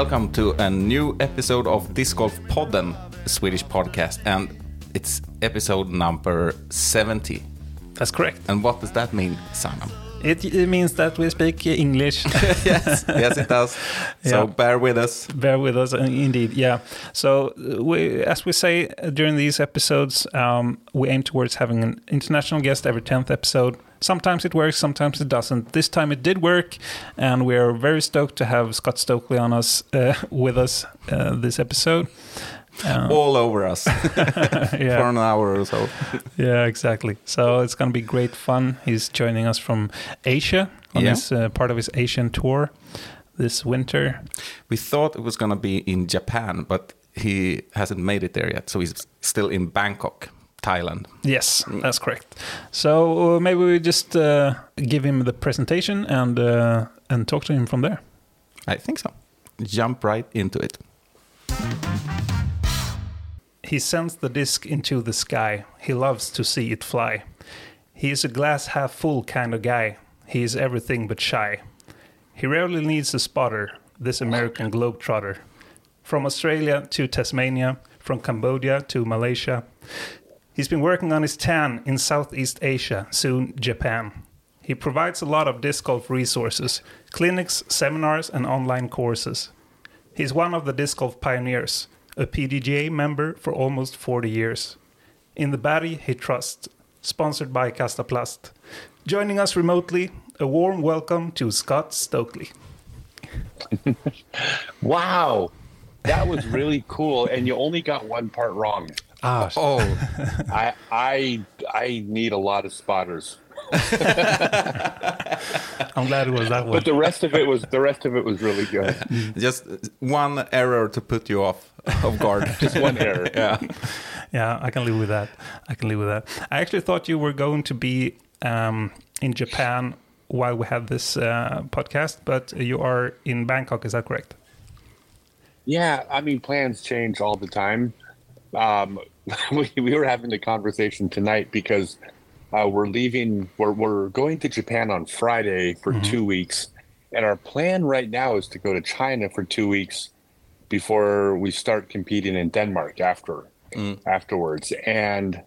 Welcome to a new episode of Disc Golf Podden, a Swedish podcast, and it's episode number 70. That's correct. And what does that mean, Simon? It, it means that we speak English. yes, yes, it does. So Yeah. bear with us. Bear with us, uh, indeed. Yeah. So, uh, we, as we say during these episodes, um, we aim towards having an international guest every 10th episode. Sometimes it works, sometimes it doesn't. This time it did work, and we are very stoked to have Scott Stokely on us uh, with us uh, this episode. Uh, All over us for an hour or so. yeah, exactly. So it's going to be great fun. He's joining us from Asia on Yeah. his uh, part of his Asian tour this winter. We thought it was going to be in Japan, but he hasn't made it there yet. So he's still in Bangkok, Thailand. Yes, that's correct. So uh, maybe we just uh, give him the presentation and uh, and talk to him from there. I think so. Jump right into it. He sends the disc into the sky. He loves to see it fly. He is a glass half full kind of guy. He is everything but shy. He rarely needs a spotter, this American globetrotter. From Australia to Tasmania, from Cambodia to Malaysia. He's been working on his tan in Southeast Asia, soon Japan. He provides a lot of disc golf resources, clinics, seminars, and online courses. He's one of the disc golf pioneers, a PDGA member for almost 40 years. In the body he trusts, sponsored by Kastaplast. Joining us remotely, a warm welcome to Scott Stokely. Wow, that was really cool, and you only got one part wrong. Ah, Oh, I I I need a lot of spotters, I'm glad it was that one. but the rest of it was the rest of it was really good. just one error to put you off of guard. Just one error. yeah. Yeah, I can live with that. I can live with that. I actually thought you were going to be um, in Japan while we had this uh, podcast, but you are in Bangkok. Is that correct? Yeah, I mean plans change all the time. Um, we we were having the conversation tonight because uh, we're leaving. We're we're going to Japan on Friday for two weeks, and our plan right now is to go to China for two weeks before we start competing in Denmark after afterwards. And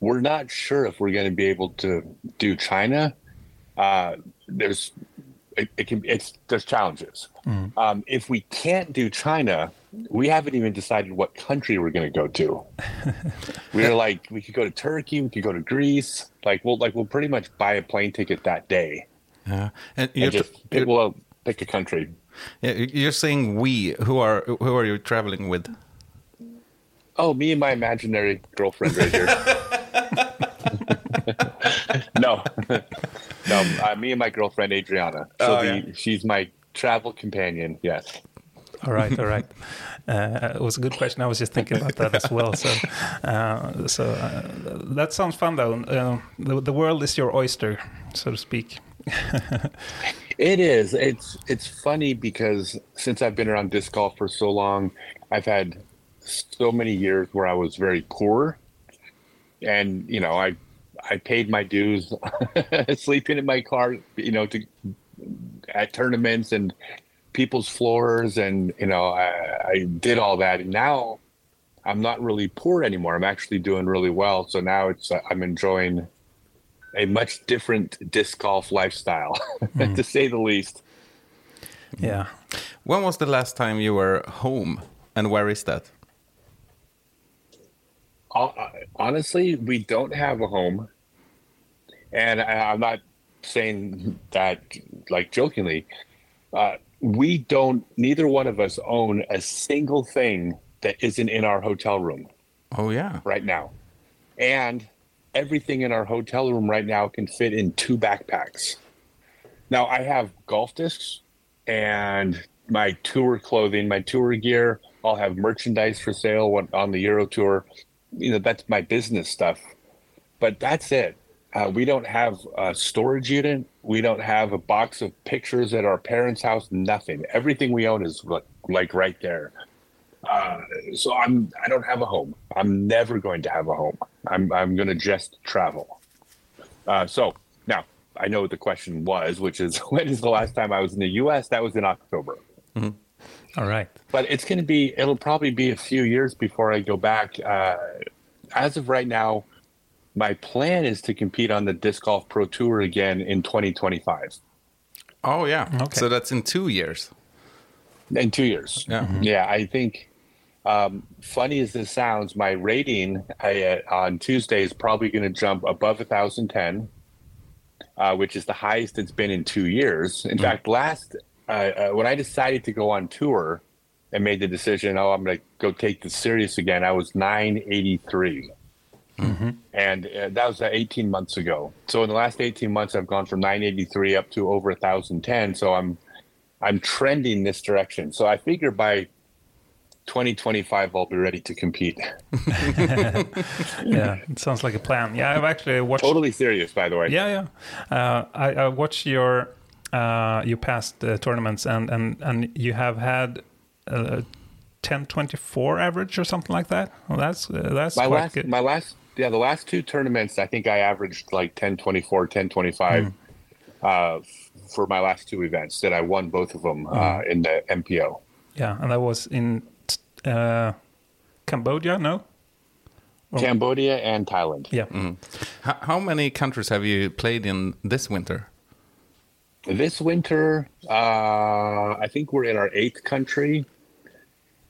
we're not sure if we're going to be able to do China. Uh, there's it, it can it's there's challenges. Um, if we can't do China, we haven't even decided what country we're going to go to. we're like we could go to Turkey, we could go to Greece. Like we'll like we'll pretty much buy a plane ticket that day Yeah. And you're, and just tr- pick, we'll pick a country. yeah, you're saying we. Who are who are you traveling with? Oh, me and my imaginary girlfriend right here. no, no, uh, me and my girlfriend Adriana. So Oh, the, yeah. she's my travel companion. Yes. All right, all right. Uh, it was a good question. I was just thinking about that as well. So, uh, so uh, that sounds fun, though. Uh, the, the world is your oyster, so to speak. It is. It's it's funny because since I've been around disc golf for so long, I've had so many years where I was very poor, and you know I I paid my dues, sleeping in my car, you know, to at tournaments and people's floors, and you know I, I did all that, and now I'm not really poor anymore. I'm actually doing really well. So now it's uh, I'm enjoying a much different disc golf lifestyle, to say the least. Yeah. When was the last time you were home, and where is that? Honestly, we don't have a home, and I- I'm not saying that like jokingly. Uh, we don't. Neither one of us own a single thing that isn't in our hotel room Oh yeah. right now, and everything in our hotel room right now can fit in two backpacks. Now I have golf discs and my tour clothing, my tour gear. I'll have merchandise for sale on the Euro tour. You know, that's my business stuff. But that's it. Uh, we don't have a storage unit. We don't have a box of pictures at our parents' house. Nothing. Everything we own is like, like right there. uh, so I'm I don't have a home. I'm never going to have a home. I'm I'm going to just travel. Uh, so now I know what the question was, which is when is the last time I was in the U.S. That was in October. All right. But it's going to be. It'll probably be a few years before I go back. Uh, as of right now, my plan is to compete on the disc golf pro tour again in 2025. Oh yeah. Okay. So that's in two years. In two years. Yeah. Yeah, I think. Um, funny as this sounds, my rating I, uh, on Tuesday is probably going to jump above 1,010, uh, which is the highest it's been in two years. In fact, last uh, uh, when I decided to go on tour and made the decision, oh, I'm going to go take this serious again, I was 983. And uh, that was uh, 18 months ago. So in the last 18 months, I've gone from 983 up to over 1,010. So I'm I'm trending this direction. So I figure by 2025 I'll be ready to compete. Yeah, it sounds like a plan. Yeah, I've actually watched. totally serious, by the way. Yeah, yeah. Uh, I, I watched your uh, your past uh, tournaments, and and and you have had uh, 1024 average or something like that. Well, that's uh, that's My quite last, good. my last, yeah, the last two tournaments, I think I averaged like 10, 24, 10, 25 uh, f- for my last two events that I won both of them uh, in the MPO. yeah, and that was in uh, Cambodia. No. Cambodia and Thailand. Yeah. H- how many countries have you played in this winter? This winter, uh, I think we're in our eighth country,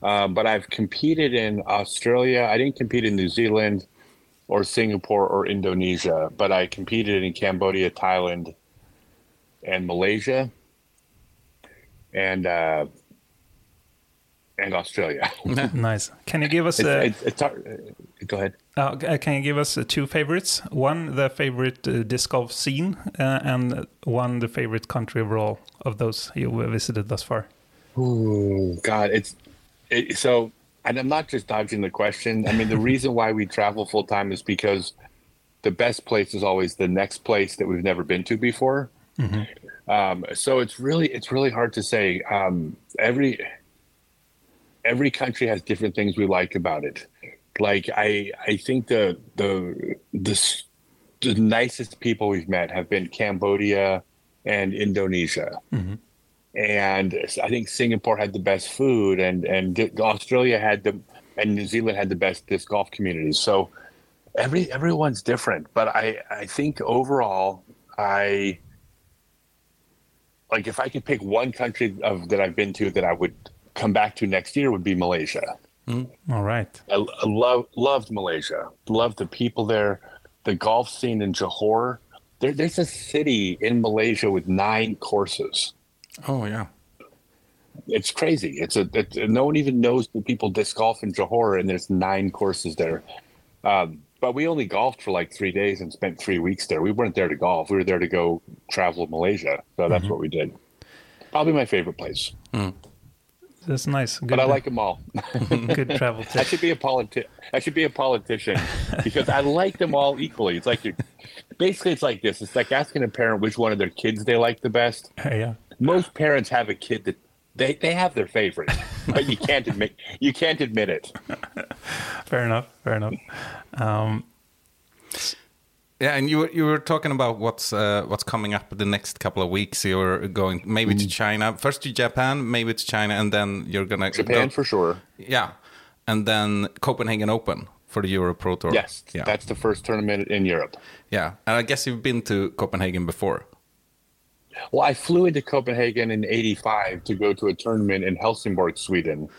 uh, but I've competed in Australia. I didn't compete in New Zealand or Singapore or Indonesia, but I competed in Cambodia, Thailand, and Malaysia, and uh, and Australia. Nice. Can you give us it's, a? it's, it's hard- uh, go ahead. Uh, uh, can you give us uh, two favorites? One, the favorite uh, disc golf scene, uh, and one, the favorite country overall of those you visited thus far. Oh God, it's it, so. And I'm not just dodging the question. I mean, the reason why we travel full time is because the best place is always the next place that we've never been to before. Um, so it's really it's really hard to say. Um, every every country has different things we like about it. Like I I think the the the, the nicest people we've met have been Cambodia and Indonesia and I think Singapore had the best food, and and Australia had the, and New Zealand had the best disc golf communities. So every everyone's different, but I I think overall I like if I could pick one country of that I've been to that I would come back to next year would be Malaysia. Mm, all right. I, I love loved Malaysia. Loved the people there, the golf scene in Johor. There, there's a city in Malaysia with nine courses Oh yeah. it's crazy. It's a it, no one even knows that people disc golf in Johor, and there's nine courses there. Um, but we only golfed for like three days and spent three weeks there. We weren't there to golf. We were there to go travel Malaysia. So that's mm-hmm. what we did. Probably my favorite place. Mm. That's nice. Good, But I like them all. good travel I should be a politi- I should be a politician because I like them all equally. It's like you're, basically it's like this. It's like asking a parent which one of their kids they like the best. Uh, yeah. Most parents have a kid that they, they have their favorite, but you can't admit you can't admit it. Fair enough. Fair enough. Um, Yeah, and you were- you were talking about what's uh, what's coming up the next couple of weeks. You're going maybe to China, first to Japan, maybe to China, and then you're gonna Japan go- for sure. yeah, and then Copenhagen Open for the Euro Pro Tour. Yes, yeah, that's the first tournament in Europe. yeah. And I guess you've been to Copenhagen before. Well, I flew into Copenhagen in '85 to go to a tournament in Helsingborg, Sweden,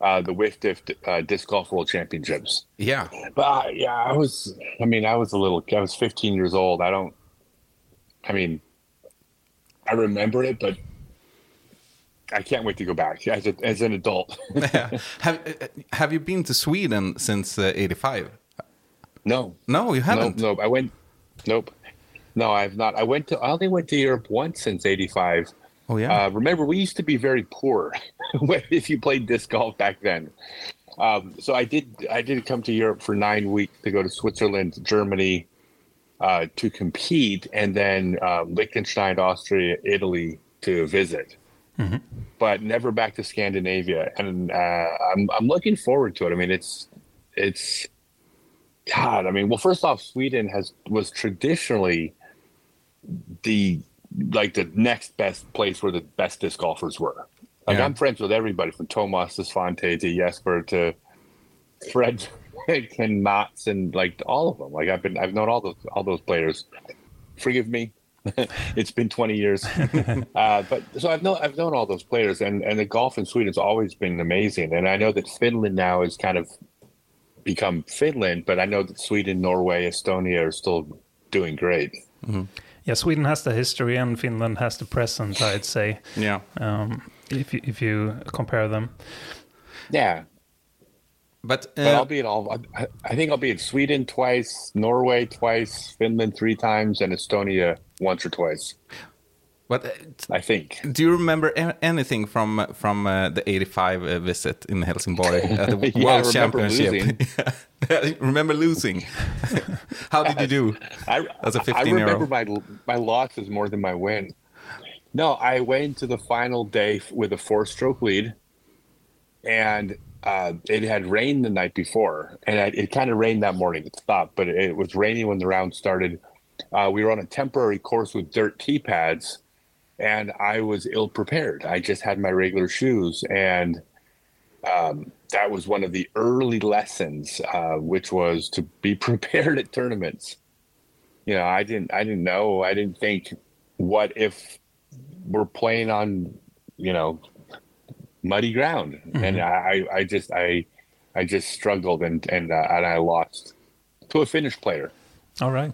uh, the WIFDIF uh, Disc Golf World Championships. Yeah, But uh, yeah, I was. I mean, I was a little. I was 15 years old. I don't. I mean, I remember it, but I can't wait to go back as a, as an adult. have uh, have you been to Sweden since '85? no, no, you haven't. Nope, nope. I went. Nope. No, I've not. I went to. I only went to Europe once since '85. Oh yeah. Uh, remember, we used to be very poor if you played disc golf back then. Um, so I did. I did come to Europe for nine weeks to go to Switzerland, Germany, uh, to compete, and then um, Liechtenstein, Austria, Italy to visit. but never back to Scandinavia. And uh, I'm I'm looking forward to it. I mean, it's it's God. I mean, well, first off, Sweden has was traditionally the like the next best place where the best disc golfers were. Like Yeah. I'm friends with everybody from Tomas Desfonte to Jesper to Fred and Mats and like all of them. Like I've been I've known all those all those players. Forgive me. it's been 20 years. uh, but so I've known I've known all those players and and the golf in Sweden's always been amazing. And I know that Finland now has kind of become Finland, but I know that Sweden, Norway, Estonia are still doing great. Yeah, Sweden has the history and Finland has the present. I'd say, Yeah. um, if you, if you compare them. Yeah, But, but uh, I'll be in all. I, I think I'll be in Sweden twice, Norway twice, Finland three times, and Estonia once or twice. But uh, I think. do you remember anything from from uh, the '85 uh, visit in Helsingborg at the Yeah, I World remember Championship? losing. Remember losing? How did you do? I, As a I 15-year-old. remember my my losses more than my win. No, I went to the final day with a four-stroke lead, and uh, it had rained the night before, and I, it kind of rained that morning. It stopped, but it, it was raining when the round started. Uh, we were on a temporary course with dirt tee pads, and I was ill prepared. I just had my regular shoes, and um, that was one of the early lessons, uh, which was to be prepared at tournaments. You know, I didn't, I didn't know, I didn't think, what if we're playing on, you know, muddy ground, and I, I just, I, I just struggled and and uh, and I lost to a Finnish player. All right.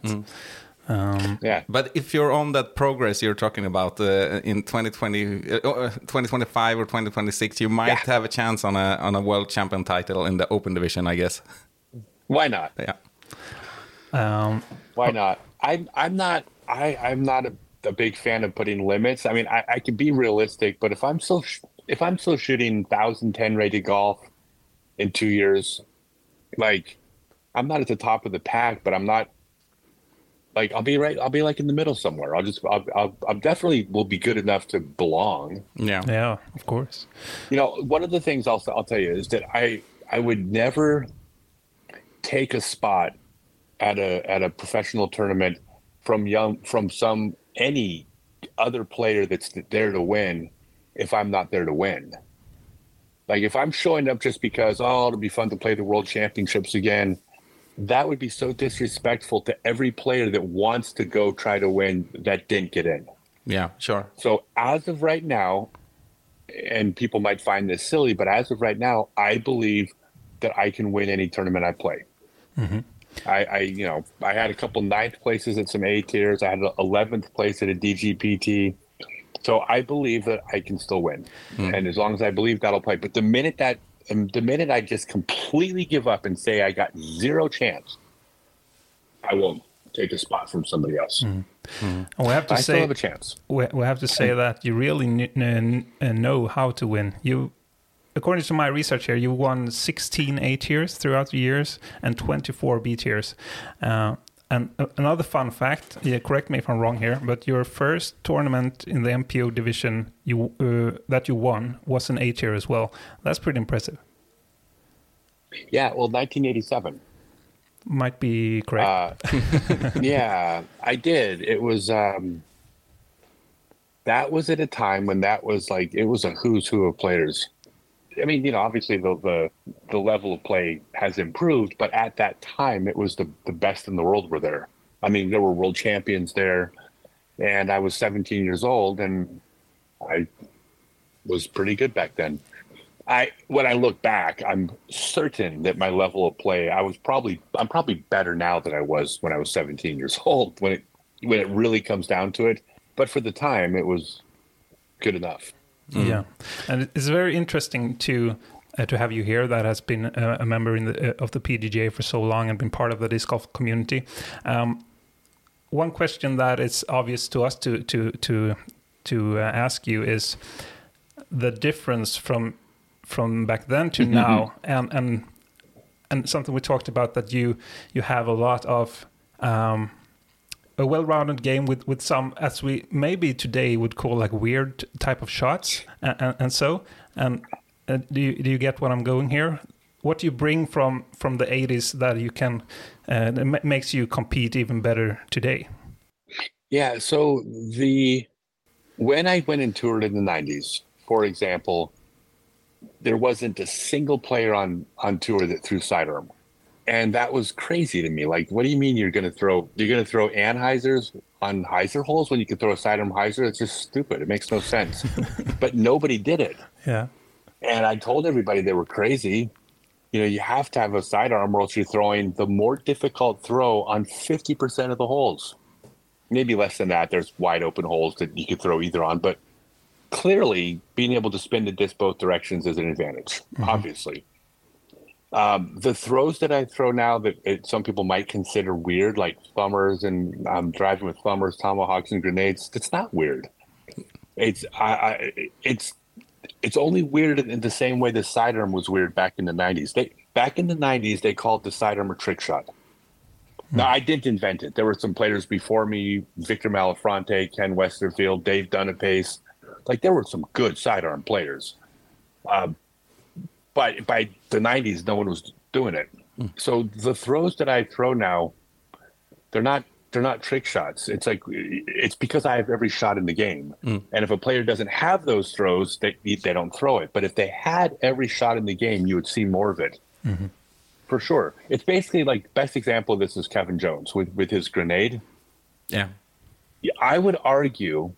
Um, Yeah, But if you're on that progress you're talking about uh, in 2020, uh, uh, 2025 or 2026, you might Yeah. have a chance on a on a world champion title in the open division, I guess. why not? Yeah. um, Why not? I'm I'm not I I'm not a, a big fan of putting limits. I mean, I, I can be realistic, but if I'm still sh- if I'm still shooting 1010 rated golf in two years, like I'm not at the top of the pack, but I'm not like I'll be right. I'll be like in the middle somewhere. I'll just I'll I'll, I'll definitely will be good enough to belong. Yeah. yeah, of course. You know, one of the things I'll I'll tell you is that I I would never take a spot at a at a professional tournament from young from some any other player that's there to win if I'm not there to win. Like if I'm showing up just because oh it'll be fun to play the world championships again, that would be so disrespectful to every player that wants to go try to win that didn't get in. Yeah, sure. So as of right now, and people might find this silly, but as of right now, I believe that I can win any tournament I play. Mm-hmm. I, I, you know, I had a couple ninth places at some A tiers. I had an eleventh place at a DGPT. So I believe that I can still win, hmm. and as long as I believe that'll play. But the minute that, um, the minute I just completely give up and say I got zero chance, I will take a spot from somebody else. And we have to I still say have a chance. we, we have to say that you really kn- kn- uh, know how to win. You, according to my research here, you won 16 A tiers throughout the years and 24 B tiers. Uh, and uh, another fun fact, yeah, correct me if I'm wrong here, but your first tournament in the MPO division you uh, that you won was an A tier as well. That's pretty impressive. Yeah, well, 1987. Might be correct. Uh, yeah, I did. It was um that was at a time when that was like it was a who's who of players. I mean, you know, obviously the the, the level of play has improved, but at that time it was the the best in the world were there. I mean, there were world champions there, and I was 17 years old, and I was pretty good back then. I when I look back, I'm certain that my level of play, I was probably I'm probably better now than I was when I was 17 years old when it when it really comes down to it. But for the time, it was good enough. Yeah, and it's very interesting to uh, to have you here. That has been uh, a member in the uh, of the PDGA for so long and been part of the disc golf community. Um, one question that is obvious to us to to to to uh, ask you is the difference from from back then to now, and and and something we talked about that you you have a lot of. Um, a well-rounded game with with some as we maybe today would call like weird type of shots and, and, and so and uh, do you, do you get what I'm going here? What do you bring from from the 80s that you can uh, that makes you compete even better today? Yeah. So the when I went and toured in the '90s, for example, there wasn't a single player on on tour that threw sidearm, and that was crazy to me. Like, what do you mean you're going to throw you're going to throw anhyzers on hyzer holes when you can throw a sidearm hyzer? It's just stupid. It makes no sense. but nobody did it, Yeah. and I told everybody they were crazy. You know, you have to have a sidearm, or else you're throwing the more difficult throw on 50% of the holes maybe less than that. There's wide open holes that you could throw either on, but clearly being able to spin the disc both directions is an advantage, mm-hmm. obviously. Um, the throws that I throw now that it, some people might consider weird, like thumbers and um, driving with thumbers, tomahawks, and grenades, it's not weird. It's I, I it's it's only weird in the same way the sidearm was weird back in the '90s. They back in the '90s they called the sidearm a trick shot. No, I didn't invent it. There were some players before me: Victor Malafronte, Ken Westerfield, Dave Dunipace. Like there were some good sidearm players, um, but by the '90s, no one was doing it. Hmm. So the throws that I throw now, they're not they're not trick shots. It's like it's because I have every shot in the game, hmm. and if a player doesn't have those throws, they they don't throw it. But if they had every shot in the game, you would see more of it mm-hmm. for sure. It's basically like best example of this is Kevin Jones with with his grenade. Yeah. Yeah, I would argue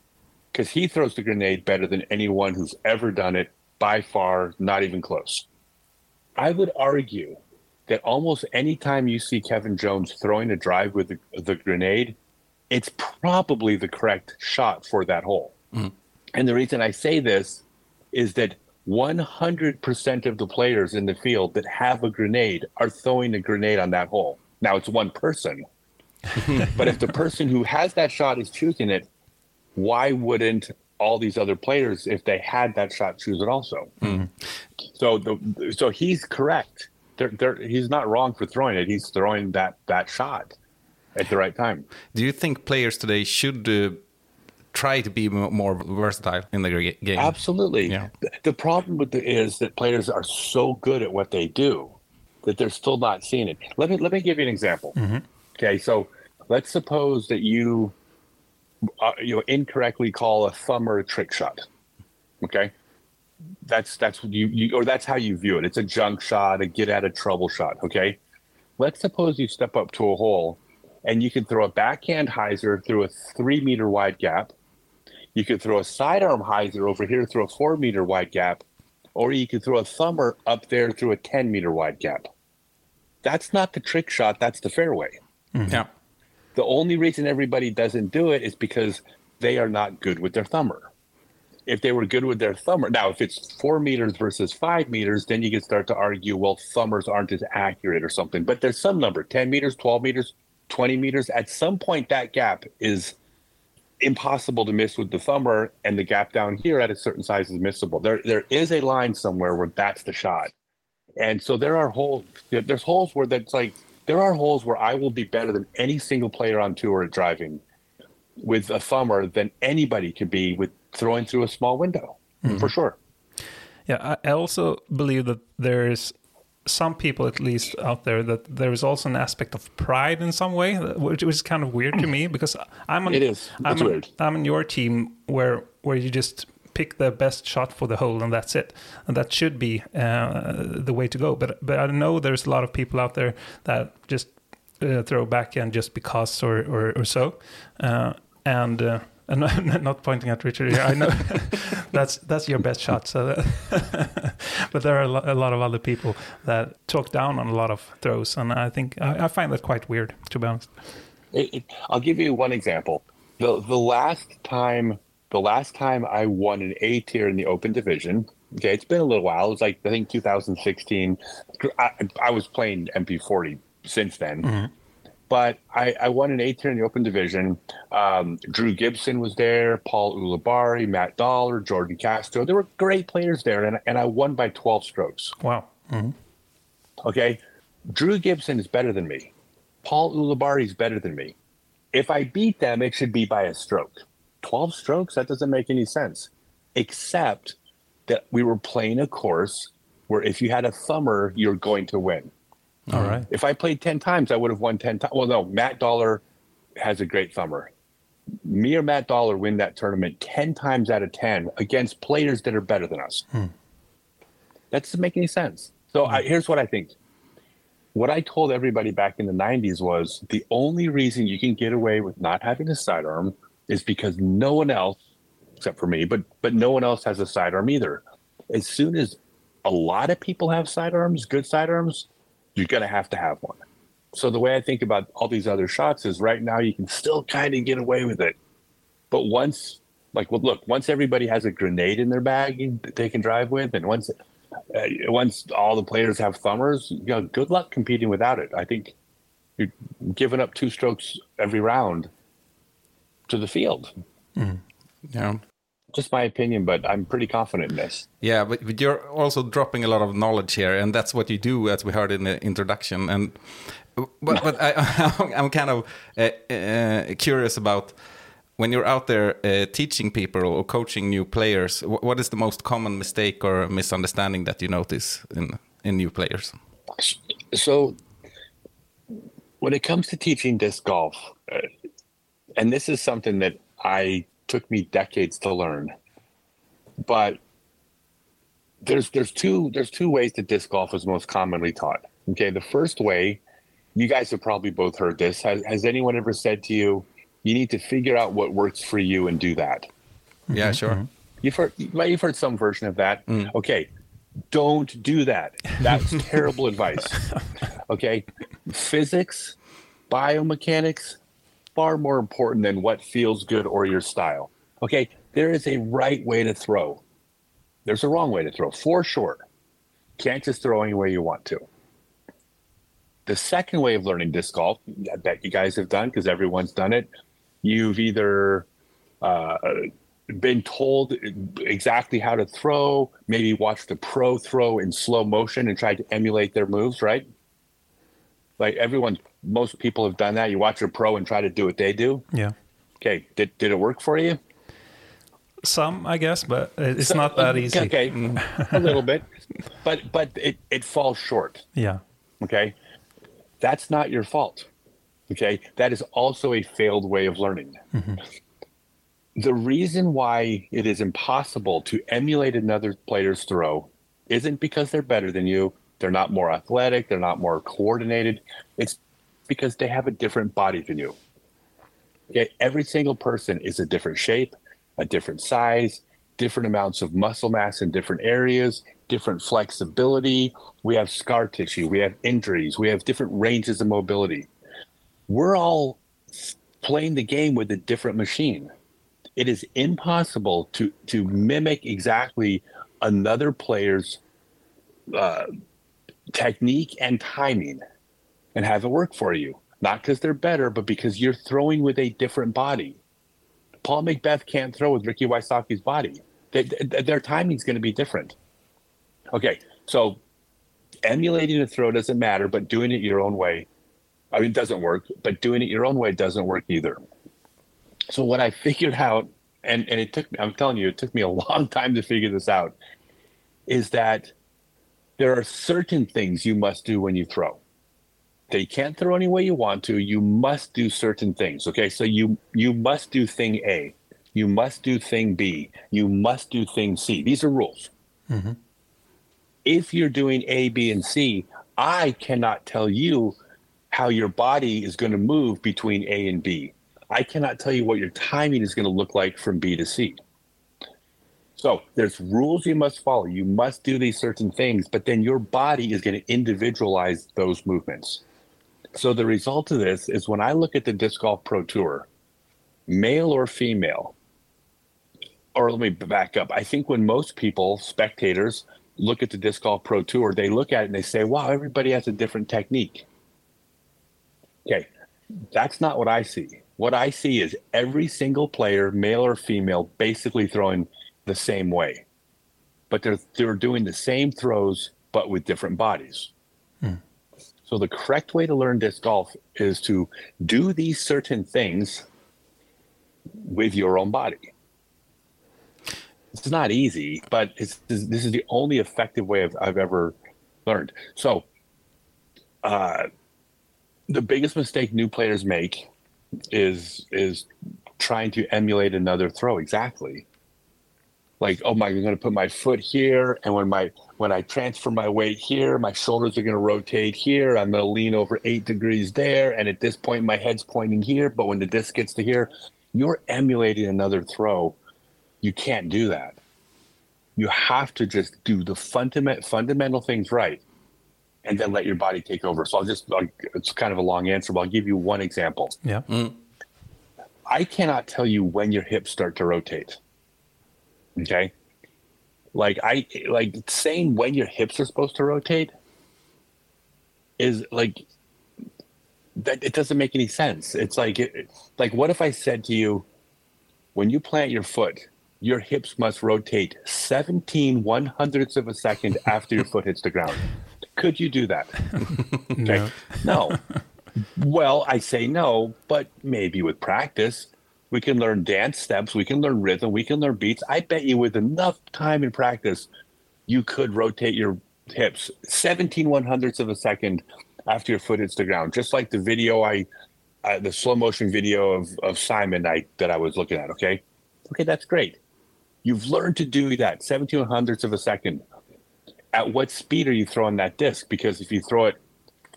because he throws the grenade better than anyone who's ever done it by far, not even close. I would argue that almost any time you see Kevin Jones throwing a drive with the, the grenade, it's probably the correct shot for that hole. Mm-hmm. And the reason I say this is that 100% of the players in the field that have a grenade are throwing a grenade on that hole. Now it's one person. but if the person who has that shot is choosing it, why wouldn't all these other players, if they had that shot, choose it also? So the so he's correct. They're, they're, he's not wrong for throwing it. He's throwing that that shot at the right time. Do you think players today should uh, try to be mo- more versatile in the ga- game? Absolutely. Yeah. The, the problem with it is that players are so good at what they do that they're still not seeing it. Let me let me give you an example. Okay, so let's suppose that you uh, you know incorrectly call a thumb or a trick shot. Okay, that's that's what you, you or that's how you view it. It's a junk shot, a get out of trouble shot. Okay, let's suppose you step up to a hole and you can throw a backhand hyzer through a three meter wide gap. You could throw a sidearm hyzer over here through a four meter wide gap, or you could throw a thumber up there through a 10 meter wide gap. That's not the trick shot, that's the fairway. Yeah. The only reason everybody doesn't do it is because they are not good with their thumber. If they were good with their thumber, now if it's four meters versus five meters, then you can start to argue, well, thumbers aren't as accurate or something. But there's some number 10 meters, 12 meters, 20 meters. At some point, that gap is impossible to miss with the thumber, and the gap down here at a certain size is missable. There, there is a line somewhere where that's the shot. And so there are holes. There's holes where that's like there are holes where I will be better than any single player on tour at driving with a thumber than anybody could be with throwing through a small window for mm-hmm. sure. Yeah, I also believe that there is some people, at least out there, that there is also an aspect of pride in some way, which is kind of weird to me because I'm on. It is. I'm on, weird. I'm on your team where where you just pick the best shot for the hole and that's it, and that should be uh, the way to go. But but I know there's a lot of people out there that just uh, throw backhand just because or or, or so, uh, and. Uh, and I'm not pointing at Richard here. I know that's that's your best shot. So, that but there are a a lot of other people that talk down on a lot of throws, and I think I, I find that quite weird, to be honest. It, it, I'll give you one example. The the last time the last time I won an A tier in the Open Division. Okay, it's been a little while. It was like I think 2016. I, I was playing MP40 since then, but I, I won an A tier in the Open Division. Um, Drew Gibson was there, Paul Ulibarri, Matt Dollar, Jordan Castro. There were great players there, and and I won by 12 strokes. Wow. Okay. Drew Gibson is better than me. Paul Ulibarri is better than me. if I beat them, it should be by a stroke. 12 strokes? That doesn't make any sense. Except that we were playing a course where if you had a thumber, you're going to win. All right. If I played 10 times, I would have won 10 times. Well, no, Matt Dollar has a great thumber. Me or Matt Dollar win that tournament 10 times out of 10 against players that are better than us. Hmm. That doesn't make any sense. So I, here's what I think. What I told everybody back in the 90s was the only reason you can get away with not having a sidearm is because no one else, except for me, but but no one else has a sidearm either. As soon as a lot of people have sidearms, good sidearms, you're gonna have to have one. So the way I think about all these other shots is right now you can still kind of get away with it, but once, like, well, look, once everybody has a grenade in their bag that they can drive with, and once uh, once all the players have thumbers, you know, good luck competing without it. I think you're giving up two strokes every round to the field. Yeah. Just my opinion, but I'm pretty confident in this. Yeah, but, but you're also dropping a lot of knowledge here, and that's what you do, as we heard in the introduction. And but but I, I'm kind of uh, uh, curious about when you're out there uh, teaching people or coaching new players. wh- What is the most common mistake or misunderstanding that you notice in in new players? So, when it comes to teaching disc golf, uh, and this is something that I took me decades to learn, but there's there's two there's two ways that disc golf is most commonly taught. Okay, the first way, you guys have probably both heard this. Has, has anyone ever said to you, "You need to figure out what works for you and do that"? Yeah, mm-hmm. sure. Mm-hmm. You've heard well, you've heard some version of that. Mm. Okay. Don't do that. That's terrible advice. Okay. Physics, biomechanics, far more important than what feels good or your style. Okay. There is a right way to throw. There's a wrong way to throw, for sure. Can't just throw any way you want to. The second way of learning disc golf, I bet you guys have done because everyone's done it. You've either uh, been told exactly how to throw, maybe watched the pro throw in slow motion and tried to emulate their moves, right? Like everyone, most people have done that. You watch a pro and try to do what they do. Yeah. Okay, did, did it work for you? Some, I guess, but it's So- not that easy. Okay, mm. a little bit, but but it, it falls short. Yeah. Okay, that's not your fault. Okay, that is also a failed way of learning. Mm-hmm. The reason why it is impossible to emulate another player's throw isn't because they're better than you, they're not more athletic, they're not more coordinated. It's because they have a different body than you. Okay, every single person is a different shape, a different size, different amounts of muscle mass in different areas, different flexibility. We have scar tissue, we have injuries, we have different ranges of mobility. We're all playing the game with a different machine. It is impossible to to mimic exactly another player's uh, technique and timing and have it work for you. Not because they're better, but because you're throwing with a different body. Paul McBeth can't throw with Ricky Wysocki's body. They, they- their timing's going to be different. Okay, so emulating a throw doesn't matter, but doing it your own way, I mean, it doesn't work. But doing it your own way doesn't work either. So what I figured out, and and it took me, I'm telling you, it took me a long time to figure this out, is that there are certain things you must do when you throw. They can't throw any way you want to. You must do certain things. Okay, so you you must do thing A, you must do thing B, you must do thing C. These are rules. Mm-hmm. If you're doing A, B, and C, I cannot tell you how your body is going to move between A and B. I cannot tell you what your timing is going to look like from B to C. So there's rules you must follow. You must do these certain things, but then your body is going to individualize those movements. So the result of this is when I look at the disc golf pro tour, male or female, or let me back up. I think when most people, spectators, look at the disc golf pro tour, they look at it and they say, wow, everybody has a different technique. Okay, that's not what I see. What I see is every single player, male or female, basically throwing the same way, but they're they're doing the same throws but with different bodies. So the correct way to learn disc golf is to do these certain things with your own body. It's not easy, but it's this is the only effective way I've, I've ever learned. So, uh, the biggest mistake new players make is is trying to emulate another throw exactly like oh my i'm going to put my foot here and when my when i transfer my weight here my shoulders are going to rotate here i'm going to lean over eight degrees there and at this point my head's pointing here but when the disc gets to here you're emulating another throw. You can't do that. You have to just do the fundament fundamental things right and then let your body take over. So i'll just I'll, it's kind of a long answer but i'll give you one example. Yeah. Mm. I cannot tell you when your hips start to rotate. Okay. Like I like saying when your hips are supposed to rotate is like that it doesn't make any sense. It's like it, like what if I said to you when you plant your foot, your hips must rotate 17 one hundredths of a second after your foot hits the ground. Could you do that? Okay. No. well, I say no, but maybe with practice, we can learn dance steps, we can learn rhythm, we can learn beats. I bet you with enough time and practice, you could rotate your hips 17 one hundredths of a second after your foot hits the ground. Just like the video I, uh, the slow motion video of, of Simon I, that I was looking at. Okay. Okay, that's great. You've learned to do that 17 one hundredths of a second. At what speed are you throwing that disc? Because if you throw it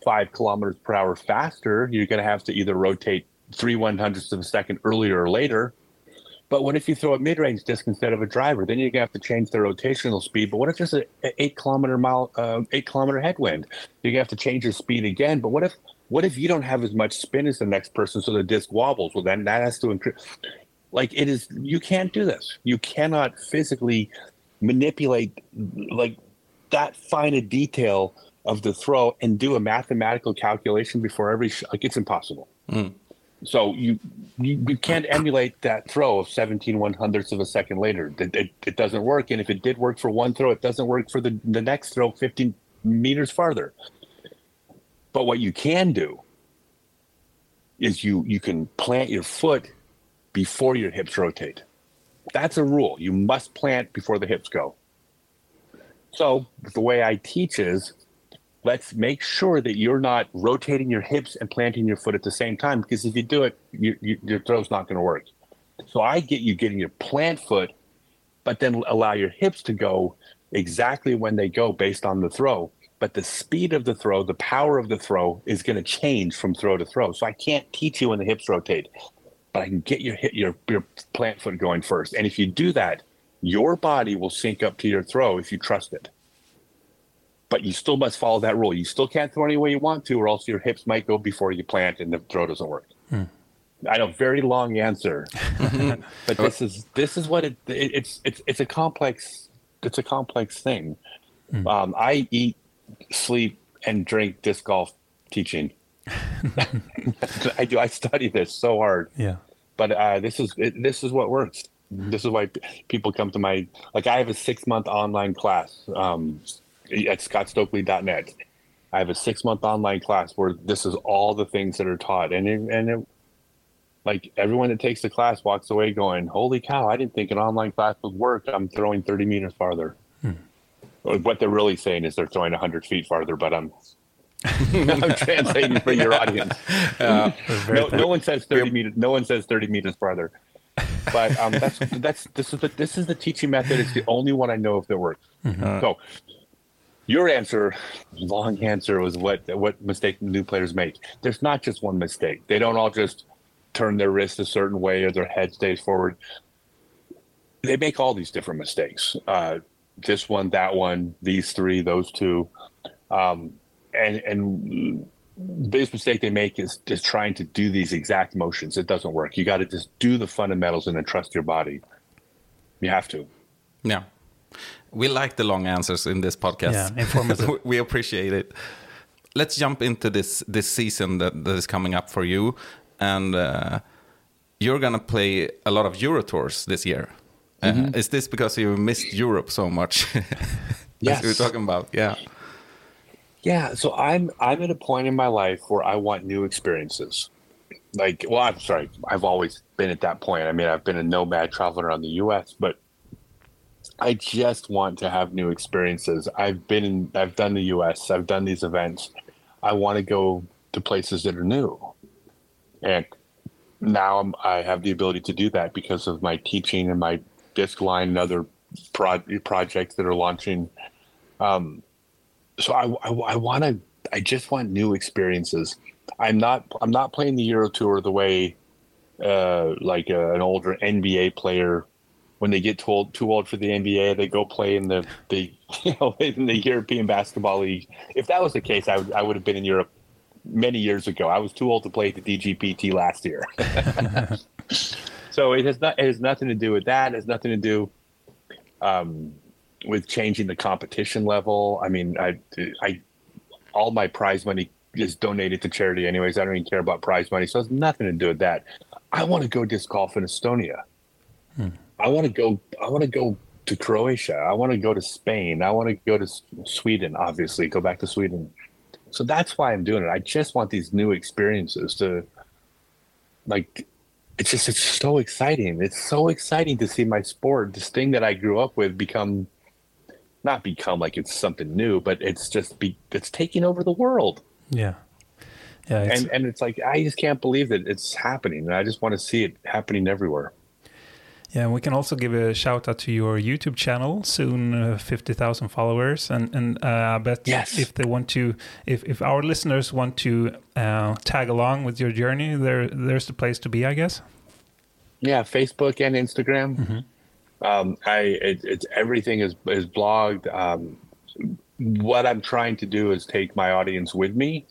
five kilometers per hour faster, you're going to have to either rotate three one hundredths of a second earlier or later. But what if you throw a mid range disc instead of a driver? Then to have to change the rotational speed. But what if there's an eight kilometer mile, uh, eight kilometer headwind? To have to change your speed again. But what if what if you don't have as much spin as the next person, so the disc wobbles? Well, then that has to increase. Like it is, you can't do this. You cannot physically manipulate like that fine a detail of the throw and do a mathematical calculation before every sh- like it's impossible. So you, you you can't emulate that throw of 17 one hundredths of a second later. It, it, it doesn't work. And if it did work for one throw, it doesn't work for the, the next throw 15 meters farther. But what you can do is you you can plant your foot before your hips rotate. That's a rule. You must plant before the hips go. So the way I teach is let's make sure that you're not rotating your hips and planting your foot at the same time because if you do it, you, you, your throw's not going to work. So I get you getting your plant foot, but then allow your hips to go exactly when they go based on the throw. But the speed of the throw, the power of the throw is going to change from throw to throw. So I can't teach you when the hips rotate, but I can get your hit your your plant foot going first. And if you do that, your body will sync up to your throw if you trust it. But you still must follow that rule. You still can't throw any way you want to, or else your hips might go before you plant and the throw doesn't work. I know, very long answer, but this is this is what it, it it's it's it's a complex it's a complex thing. Um, I eat, sleep, and drink disc golf teaching. I do. I study this so hard Yeah. but uh, this is it, this is what works. This is why p- people come to my like. I have a six month online class um, at scottstokely.net. I have a six month online class where this is all the things that are taught, and it, and it, like everyone that takes the class walks away going, "Holy cow! I didn't think an online class would work. I'm throwing 30 meters farther." Hmm. What they're really saying is they're throwing 100 feet farther, but I'm I'm translating for your audience uh, no, no one says 30 meters no one says 30 meters farther but um, that's that's this is the this is the teaching method it's the only one i know of that works mm-hmm. so your answer long answer was what what mistake new players make there's not just one mistake they don't all just turn their wrist a certain way or their head stays forward they make all these different mistakes uh, this one that one these three those two um, and and the biggest mistake they make is just trying to do these exact motions. It doesn't work. You got to just do the fundamentals and then trust your body. You have to. Yeah. We like the long answers in this podcast. Yeah, informative. we appreciate it. Let's jump into this this season that, that is coming up for you, and uh, you're gonna play a lot of Euro tours this year. Uh, is this because you missed Europe so much? As we were Yes. talking about, yeah. Yeah, so I'm I'm at a point in my life where I want new experiences. Like, well, I'm sorry, I've always been at that point. I mean, I've been a nomad traveling around the U.S., but I just want to have new experiences. I've been in, I've done the U.S., I've done these events. I want to go to places that are new, and now I'm, I have the ability to do that because of my teaching and my disc line and other pro- projects that are launching. Um, so I, I, I want to I just want new experiences. I'm not I'm not playing the Euro Tour the way uh, like uh, an older NBA player when they get too old, too old for the NBA they go play in the the you know in the European Basketball League. If that was the case, I would I would have been in Europe many years ago. I was too old to play at the DGPT last year. so it has not it has nothing to do with that. It has nothing to do um, with changing the competition level. I mean, I, I, all my prize money is donated to charity anyways. I don't even care about prize money, so it has nothing to do with that. I want to go disc golf in Estonia. Hmm. I want to go. I want to go to Croatia. I want to go to Spain. I want to go to Sweden. Obviously, go back to Sweden. So that's why I'm doing it. I just want these new experiences to, like, it's just it's so exciting. It's so exciting to see my sport, this thing that I grew up with, become not become like it's something new, but it's just be it's taking over the world. Yeah. Yeah. It's, and and it's like I just can't believe that it's happening. And I just want to see it happening everywhere. Yeah, and we can also give a shout out to your YouTube channel. Soon, uh, fifty thousand followers, and and uh, I bet yes. if they want to, if if our listeners want to uh, tag along with your journey, there there's the place to be, I guess. Yeah, Facebook and Instagram. Mm-hmm. Um, I it, it's everything is is blogged. Um, what I'm trying to do is take my audience with me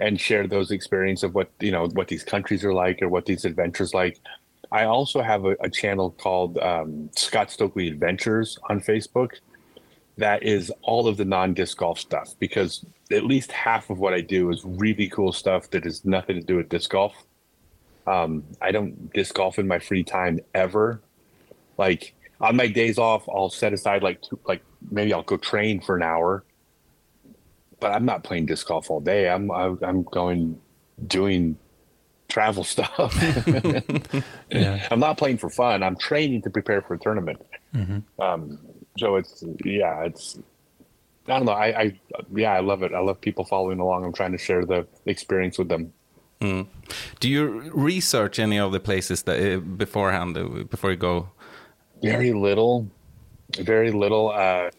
and share those experiences of what you know what these countries are like or what these adventures like. I also have a, a channel called um, Scott Stokely Adventures on Facebook. That is all of the non disc golf stuff because at least half of what I do is really cool stuff that has nothing to do with disc golf. Um, I don't disc golf in my free time ever. Like on my days off, I'll set aside like two, like maybe I'll go train for an hour, but I'm not playing disc golf all day. I'm I'm going doing travel stuff. yeah. I'm not playing for fun. I'm training to prepare for a tournament. Mm-hmm. Um, so it's yeah, it's I don't know. I, I yeah, I love it. I love people following along. I'm trying to share the experience with them. Mm. Do you research any of the places that uh, beforehand uh, before you go? Very little, very little. Uh,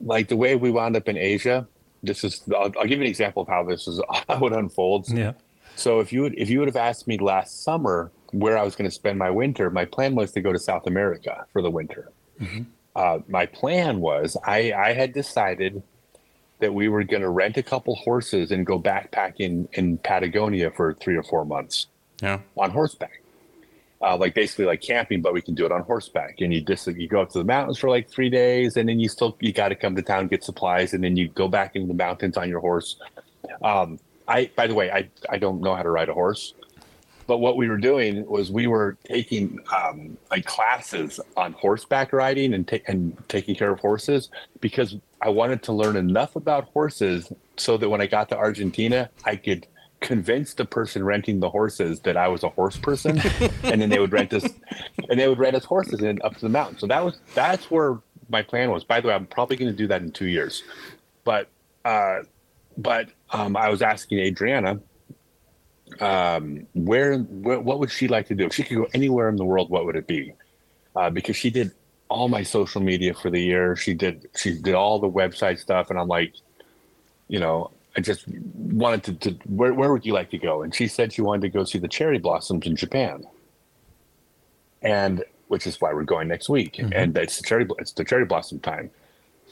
like the way we wound up in Asia. This is. I'll, I'll, give you an example of how this is how it unfolds. Yeah. So if you would if you would have asked me last summer where I was going to spend my winter, my plan was to go to South America for the winter. Mm-hmm. Uh, my plan was I I had decided that we were going to rent a couple horses and go backpacking in Patagonia for three or four months. Yeah. On horseback. Uh, like basically like camping, but we can do it on horseback. And you just you go up to the mountains for like three days, and then you still you got to come to town get supplies, and then you go back into the mountains on your horse. Um, I by the way, I I don't know how to ride a horse, but what we were doing was we were taking um, like classes on horseback riding and, ta- and taking care of horses because I wanted to learn enough about horses so that when I got to Argentina, I could convince the person renting the horses that I was a horse person, and then they would rent us, and they would rent us horses and up to the mountain. So that was that's where my plan was. By the way, I'm probably going to do that in two years, but uh, but um, I was asking Adriana, um, where, where, what would she like to do if she could go anywhere in the world? What would it be? Uh, because she did all my social media for the year. She did she did all the website stuff, and I'm like, you know, I just wanted to, to where where would you like to go? And she said she wanted to go see the cherry blossoms in Japan, and which is why we're going next week. Mm-hmm. And it's the cherry it's the cherry blossom time.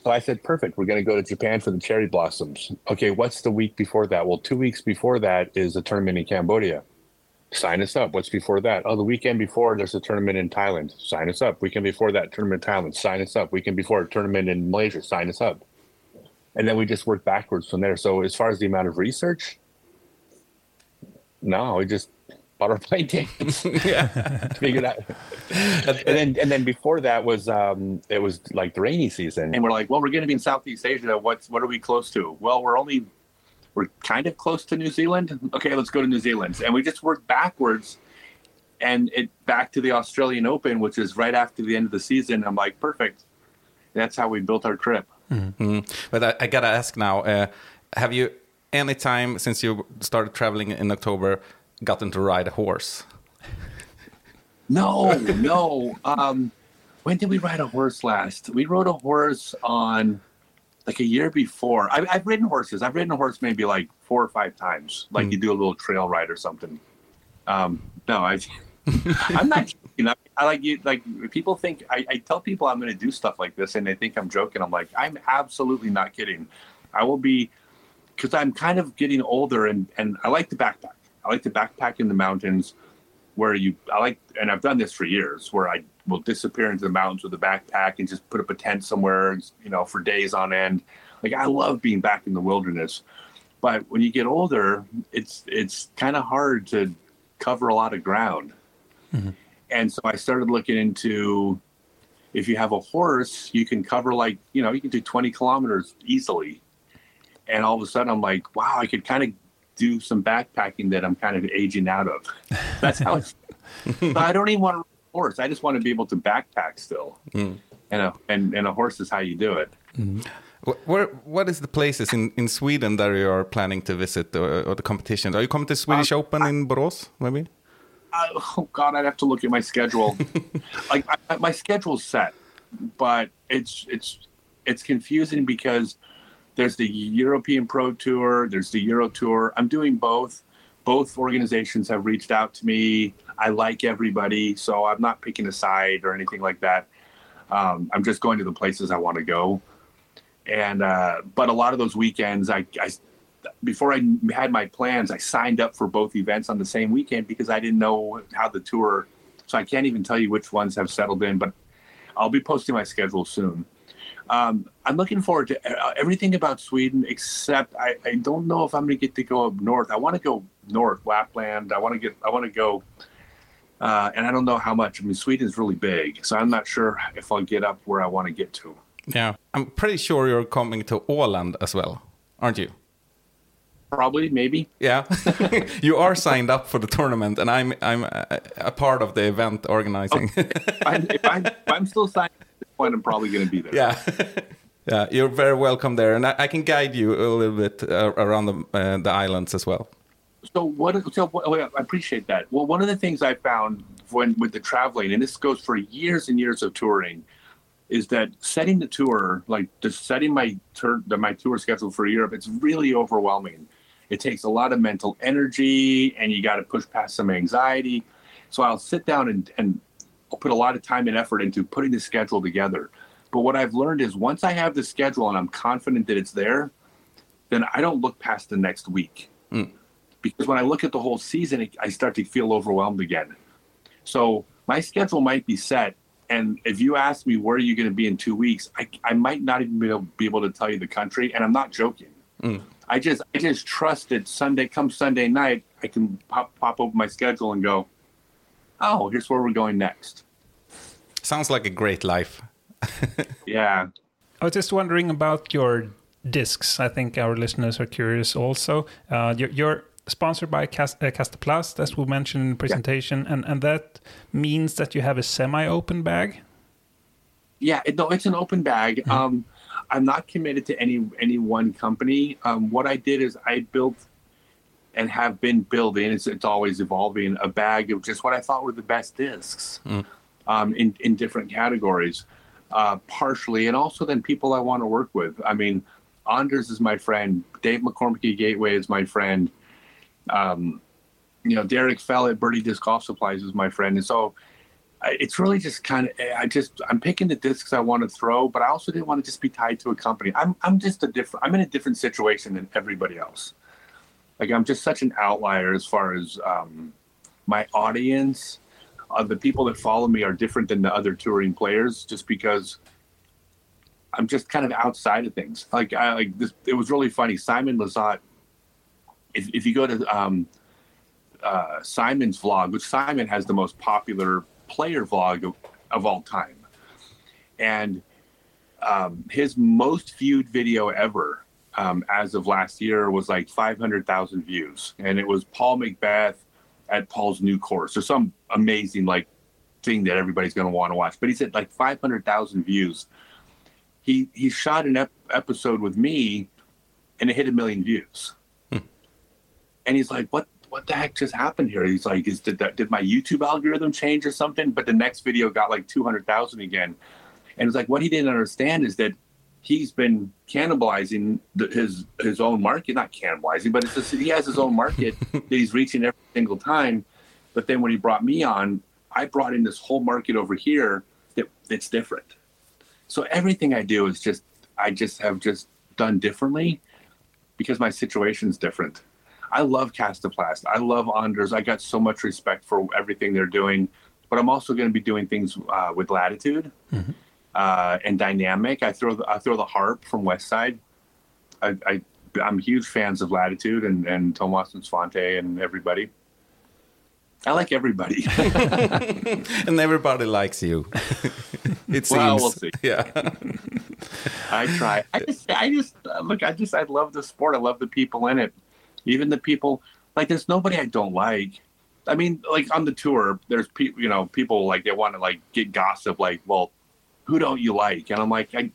So I said, perfect. We're going to go to Japan for the cherry blossoms. Okay, what's the week before that? Well, two weeks before that is a tournament in Cambodia sign us up. What's before that? Oh, the weekend before there's a tournament in Thailand. Sign us up. Weekend before that tournament in Thailand. Sign us up. Weekend before a tournament in Malaysia. Sign us up. And then we just work backwards from there. So as far as the amount of research, no, we just butterfly dance. Figured out. and then and then before that was um it was like the rainy season. And we're like, well, we're gonna be in Southeast Asia. What's what are we close to? Well, we're only we're kind of close to New Zealand. Okay, let's go to New Zealand. And we just worked backwards and it back to the Australian Open, which is right after the end of the season. I'm like, perfect. That's how we built our trip. But I, I gotta ask now: uh, Have you any time since you started traveling in October gotten to ride a horse? No, no. Um, when did we ride a horse last? We rode a horse on like a year before. I, I've ridden horses. I've ridden a horse maybe like four or five times. Like you do a little trail ride or something. Um, no, I, I'm not. You know, I like you. Like people think I, I tell people I'm going to do stuff like this, and they think I'm joking. I'm like, I'm absolutely not kidding. I will be because I'm kind of getting older, and and I like to backpack. I like to backpack in the mountains where you I like and I've done this for years where I will disappear into the mountains with a backpack and just put up a tent somewhere, you know, for days on end. Like I love being back in the wilderness. But when you get older, it's it's kind of hard to cover a lot of ground. Mm-hmm. And so I started looking into if you have a horse, you can cover like, you know, you can do 20 kilometers easily. And all of a sudden I'm like, wow, I could kind of do some backpacking that I'm kind of aging out of. That's how it's. but I don't even want to a horse. I just want to be able to backpack still. Mm. And a and, and a horse is how you do it. Mm-hmm. Where, what is the places in, in Sweden that you are planning to visit or, or the competitions? Are you coming to Swedish uh, Open in Borås, maybe? Uh, oh God, I'd have to look at my schedule. like I, my schedule's set, but it's it's it's confusing because there's the European Pro Tour, there's the Euro Tour. I'm doing both. Both organizations have reached out to me. I like everybody, so I'm not picking a side or anything like that. Um, I'm just going to the places I want to go. And uh, but a lot of those weekends, I, I before I had my plans, I signed up for both events on the same weekend because I didn't know how the tour. So I can't even tell you which ones have settled in, but I'll be posting my schedule soon. Um, I'm looking forward to uh, everything about Sweden, except I, I don't know if I'm going to get to go up north. I want to go north, Lapland. I want to get. I want to go, uh, and I don't know how much. I mean, Sweden's really big, so I'm not sure if I'll get up where I want to get to. Yeah. I'm pretty sure you're coming to Åland as well, aren't you? Probably, maybe. Yeah, you are signed up for the tournament, and I'm I'm a, a part of the event organizing. if, I'm, if, I'm, if I'm still signed point, I'm probably going to be there. yeah, yeah, you're very welcome there, and I, I can guide you a little bit uh, around the uh, the islands as well. So what? So what, oh, yeah, I appreciate that. Well, one of the things I found when with the traveling, and this goes for years and years of touring, is that setting the tour, like just setting my tour, the, my tour schedule for Europe, it's really overwhelming. It takes a lot of mental energy, and you got to push past some anxiety. So I'll sit down and and put a lot of time and effort into putting the schedule together. But what I've learned is once I have the schedule and I'm confident that it's there, then I don't look past the next week hmm. because when I look at the whole season, I start to feel overwhelmed again. So my schedule might be set, and if you ask me where are you going to be in two weeks, I, I might not even be able, be able to tell you the country, and I'm not joking. Hmm. I just I just trust that Sunday come Sunday night, I can pop pop open my schedule and go, oh, here's where we're going next. Sounds like a great life. Yeah, I was just wondering about your discs. I think our listeners are curious also. Uh, you're, you're sponsored by Cast, uh, Kastaplast, as we mentioned in the presentation, and, and that means that you have a semi-open bag. Yeah, it, no, it's an open bag. Um, I'm not committed to any any one company. Um, what I did is I built and have been building. It's it's always evolving. A bag of just what I thought were the best discs um, in in different categories, uh, partially, and also then people I want to work with. I mean, Anders is my friend. Dave McCormick Gateway is my friend. Um, you know, Derek Fell at Birdie Disc Golf Supplies is my friend, and so it's really just kind of I just I'm picking the discs I want to throw, but I also didn't want to just be tied to a company. I'm I'm just a different I'm in a different situation than everybody else. Like I'm just such an outlier as far as um, my audience. Uh, the people that follow me are different than the other touring players, just because I'm just kind of outside of things. Like I like this. It was really funny. Simon Lizotte. If if you go to um, uh, Simon's vlog, which Simon has the most popular player vlog of, of all time, and um, his most viewed video ever um, as of last year was like 500,000 views, and it was Paul McBeth at Paul's new course or some amazing like thing that everybody's going to want to watch. But he said like 500,000 views. He he shot an ep- episode with me, and it hit a million views. And he's like, "What what the heck just happened here?" He's like, "Is did that, did my YouTube algorithm change or something?" But the next video got like 200,000 again. And it's like what he didn't understand is that he's been cannibalizing the, his his own market, not cannibalizing, but it's just, he has his own market that he's reaching every single time. But then when he brought me on, I brought in this whole market over here that that's different. So everything I do is just I just have just done differently because my situation's different. I love Kastaplast. I love Anders. I got so much respect for everything they're doing, but I'm also going to be doing things uh, with Latitude uh, and Dynamic. I throw the, I throw the harp from Westside. I, I I'm huge fans of Latitude and and Tomas and Svante and everybody. I like everybody. and everybody likes you. it seems. Well, we'll see. Yeah. I try. I just, I just look. I just, I love the sport. I love the people in it. Even the people, like, there's nobody I don't like. I mean, like on the tour, there's people, you know, people like they want to like get gossip. Like, well, who don't you like? And I'm like, I,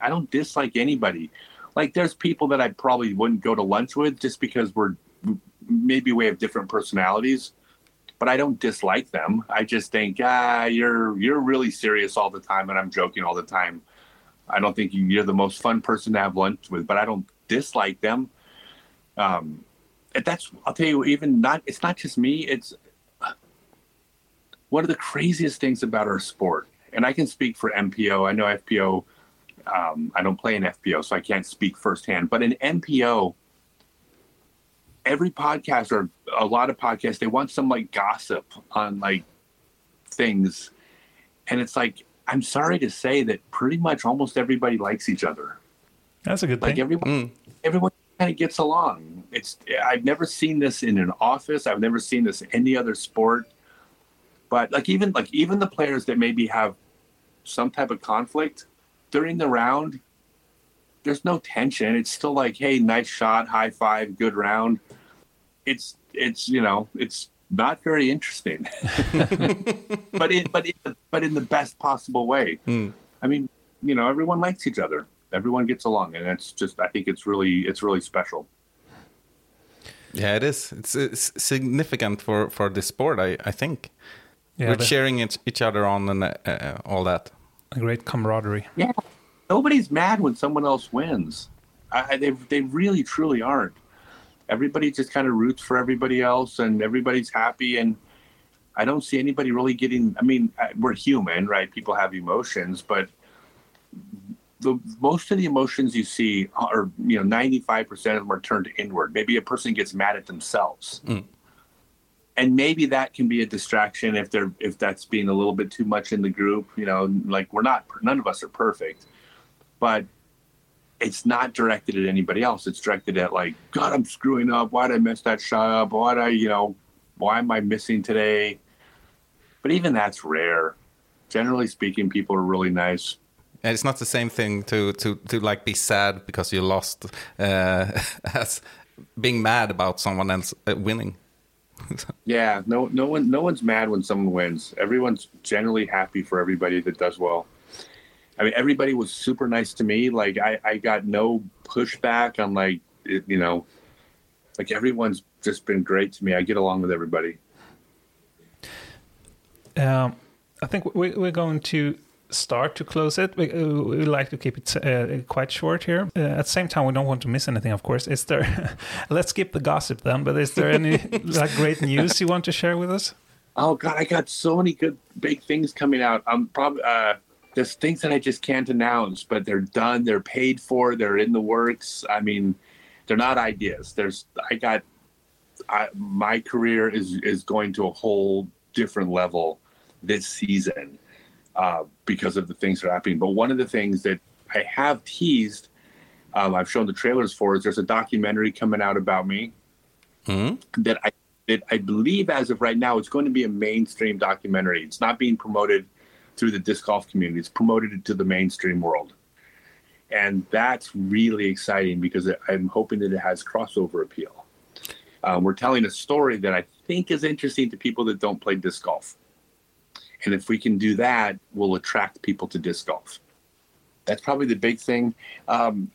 I don't dislike anybody. Like, there's people that I probably wouldn't go to lunch with just because we're maybe we have different personalities but I don't dislike them. I just think, ah, you're you're really serious all the time, and I'm joking all the time. I don't think you- you're the most fun person to have lunch with, but I don't dislike them. Um, that's I'll tell you, even not it's not just me. It's one of the craziest things about our sport, and I can speak for MPO. I know FPO. Um, I don't play in FPO, so I can't speak firsthand. But in MPO, every podcast or a lot of podcasts they want some like gossip on like things and it's like i'm sorry to say that pretty much almost everybody likes each other That's a good thing. like thing. everyone everyone kind of gets along it's i've never seen this in an office i've never seen this in any other sport but like even like even the players that maybe have some type of conflict during the round there's no tension. It's still like hey nice shot high five good round. It's it's you know it's not very interesting. But it but it, but in the best possible way. Hmm. I mean you know everyone likes each other. Everyone gets along and it's just i think it's really it's really special. Yeah, it is. It's, it's significant for for the sport. I I think Yeah, we're cheering each, each other on and uh, all that. a great camaraderie. yeah. Nobody's mad when someone else wins. I, I- they, they really truly aren't. Everybody just kind of roots for everybody else and everybody's happy and i don't see anybody really getting i mean we're human right? People have emotions but the most of the emotions you see are you know 95% of them are turned inward. Maybe a person gets mad at themselves and maybe that can be a distraction if they're if that's being a little bit too much in the group you know like we're not none of us are perfect but it's not directed at anybody else. It's directed at like god i'm screwing up. Why did i mess that shot up? Why did i you know why am i missing today? But even that's rare. Generally speaking people are really nice. And it's not the same thing to to to like be sad because you lost uh, as being mad about someone else uh, winning. Yeah, no, no one, no one's mad when someone wins. Everyone's generally happy for everybody that does well. I mean, everybody was super nice to me. Like, I, I got no pushback on like, it, you know, like everyone's just been great to me. I get along with everybody. Um, I think we, we're going to start to close it. We, uh, we like to keep it uh, quite short here. Uh, at the same time, we don't want to miss anything, of course. Is there? let's skip the gossip then. But is there any like great news you want to share with us? Oh God, I got so many good big things coming out. I'm probably uh, there's things that I just can't announce, but they're done. They're paid for. They're in the works. I mean, they're not ideas. There's I got I, my career is is going to a whole different level this season uh, because of the things that are happening. But one of the things that I have teased, um, I've shown the trailers for, is there's a documentary coming out about me Hmm? that I that I believe as of right now, it's going to be a mainstream documentary. It's not being promoted through the disc golf community. It's promoted to the mainstream world. And that's really exciting because I'm hoping that it has crossover appeal. Um, we're telling a story that I think is interesting to people that don't play disc golf. And if we can do that, we'll attract people to disc golf. That's probably the big thing. Um,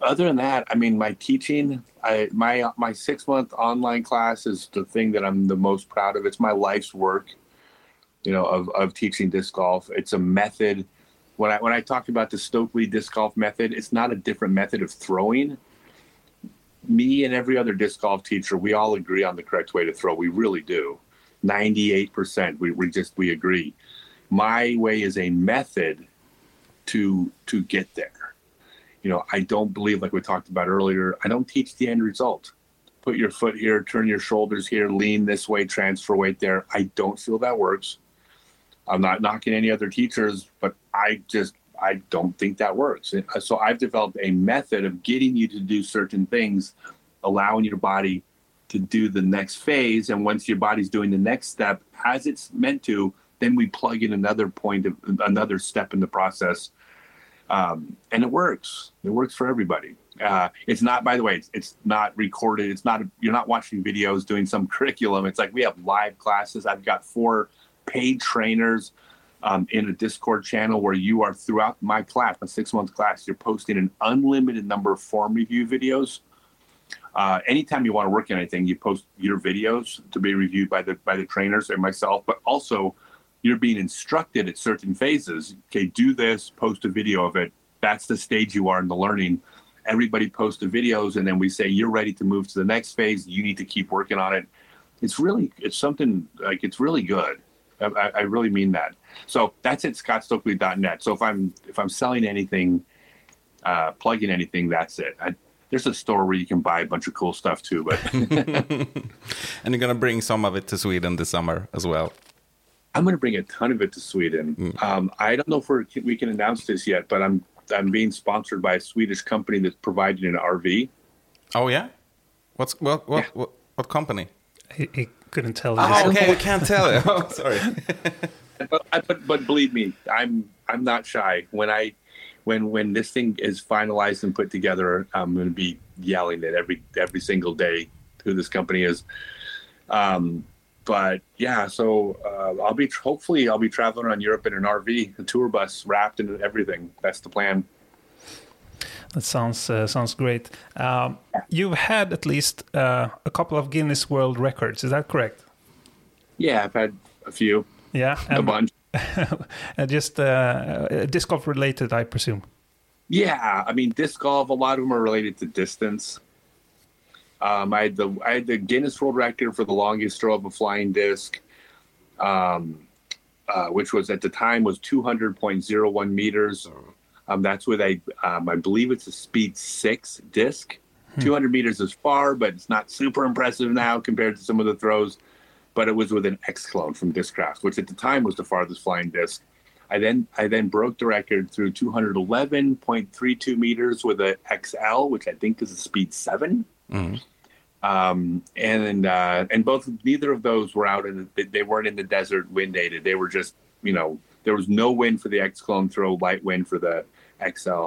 other than that, I mean, my teaching, I, my my six month online class is the thing that I'm the most proud of. It's my life's work, you know, of, of teaching disc golf. It's a method. When I when I talk about the Stokely disc golf method, it's not a different method of throwing. Me and every other disc golf teacher, we all agree on the correct way to throw. We really do. 98%. We, we just we agree. My way is a method to to get there you know, I don't believe, like we talked about earlier, I don't teach the end result. Put your foot here, turn your shoulders here, lean this way, transfer weight there. I don't feel that works. I'm not knocking any other teachers, but I just I don't think that works. Uh, so I've developed a method of getting you to do certain things, allowing your body to do the next phase. And once your body's doing the next step as it's meant to, then we plug in another point of another step in the process um, and it works. It works for everybody. Uh, it's not, by the way, it's, it's, not recorded. It's not, you're not watching videos doing some curriculum. It's like we have live classes. I've got four paid trainers um, in a Discord channel where you are throughout my class, my six month class, you're posting an unlimited number of form review videos. Uh, anytime you want to work on anything, you post your videos to be reviewed by the by the trainers and myself, but also you're being instructed at certain phases. Okay, do this, post a video of it. That's the stage you are in the learning. Everybody posts the videos, and then we say you're ready to move to the next phase. You need to keep working on it. It's really, it's something like it's really good. I, I really mean that. So that's at scottstokely.net. So if I'm if I'm selling anything, uh, plugging anything, that's it. I, there's a store where you can buy a bunch of cool stuff too. But and you're gonna bring some of it to Sweden this summer as well. I'm going to bring a ton of it to Sweden. Mm. Um, I don't know if we're, we can announce this yet, but I'm I'm being sponsored by a Swedish company that's providing an RV. Oh yeah, what's what what yeah. what, what, company? He, he, couldn't tell. Oh, okay, we can't tell you. Oh, sorry. but, but but believe me, I'm I'm not shy. When I when when this thing is finalized and put together, I'm going to be yelling it every every single day who this company is. Um, but yeah, so uh, I'll be hopefully I'll be traveling around Europe in an RV, a tour bus, wrapped in everything. That's the plan. That sounds uh, sounds great. Um, you've had at least uh, a couple of Guinness World Records. Is that correct? Yeah, I've had a few. Yeah, a bunch. just uh, disc golf related, I presume. Yeah, I mean disc golf. A lot of them are related to distance. Um, I had the I had the Guinness World Record for the longest throw of a flying disc, um, uh, which was at the time was 200.01 meters. Um, that's with a um, I believe it's a speed six disc. Hmm. 200 meters is far, but it's not super impressive now compared to some of the throws. But it was with an X clone from Discraft, which at the time was the farthest flying disc. I then I then broke the record through 211.32 meters with a XL, which I think is a speed 7 mm-hmm. Um, and uh, and both neither of those were out in the, they weren't in the desert wind aided. They were just you know there was no wind for the X clone throw, light wind for the XL.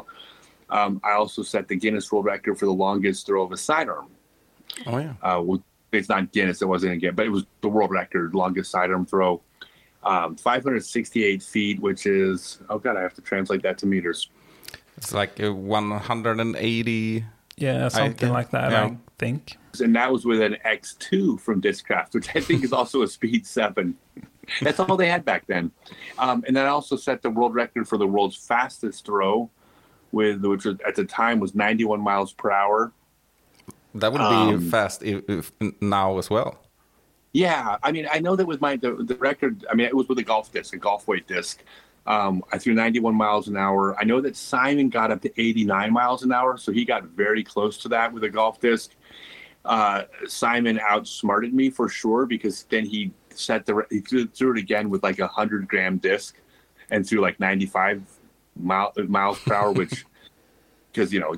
Um, I also set the Guinness World Record for the longest throw of a sidearm. Oh yeah. Uh, it's not Guinness, it wasn't again, but it was the world record longest sidearm throw. Um, 568 feet, which is oh god, I have to translate that to meters. It's like 180. Yeah, something I, like that. Yeah. I think and that was with an X2 from Discraft, which I think is also a speed seven. That's all they had back then. Um, and then I also set the world record for the world's fastest throw, with which at the time was 91 miles per hour. That would be um, fast if, if now as well. Yeah, I mean, I know that with my the, the record. I mean, it was with a golf disc, a golf weight disc. Um, I threw 91 miles an hour. I know that Simon got up to 89 miles an hour, so he got very close to that with a golf disc uh, Simon outsmarted me for sure because then he set the he threw, threw it again with like a hundred gram disc and threw like 95 mile, miles per hour, which because you know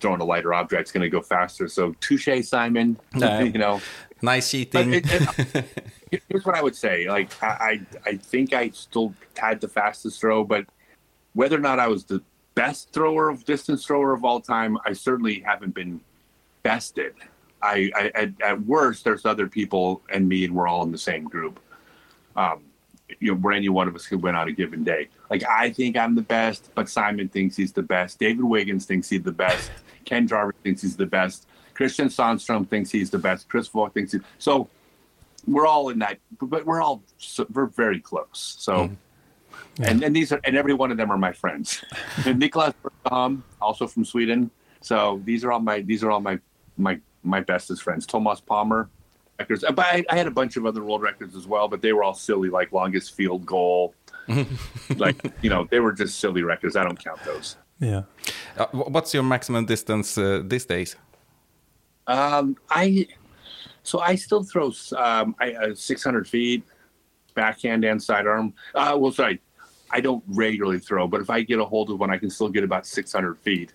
throwing a lighter object's going to go faster. So touche, Simon. Yeah. you know. Nice cheating. it, it, here's what I would say. Like I, I, I think I still had the fastest throw, but whether or not I was the best thrower of distance thrower of all time, I certainly haven't been bested. I, I at, at worst, there's other people and me, and we're all in the same group. Um, you know, where any one of us could win on a given day. Like I think I'm the best, but Simon thinks he's the best. David Wiggins thinks he's the best. Ken Jarvis thinks he's the best. Christian Sandstrom thinks he's the best. Chris Volk thinks he, so. We're all in that, but we're all so, we're very close. So, mm-hmm. and and these are and every one of them are my friends. and Niklas Bergholm, also from Sweden. So these are all my these are all my my my bestest friends. Thomas Palmer records, but I, I had a bunch of other world records as well, but they were all silly, like longest field goal. like you know, they were just silly records. I don't count those. Yeah. Uh, what's your maximum distance uh, these days? Um, I so I still throw um, I, uh, 600 feet, backhand and sidearm. Uh, well, sorry, I don't regularly throw, but if I get a hold of one, I can still get about 600 feet,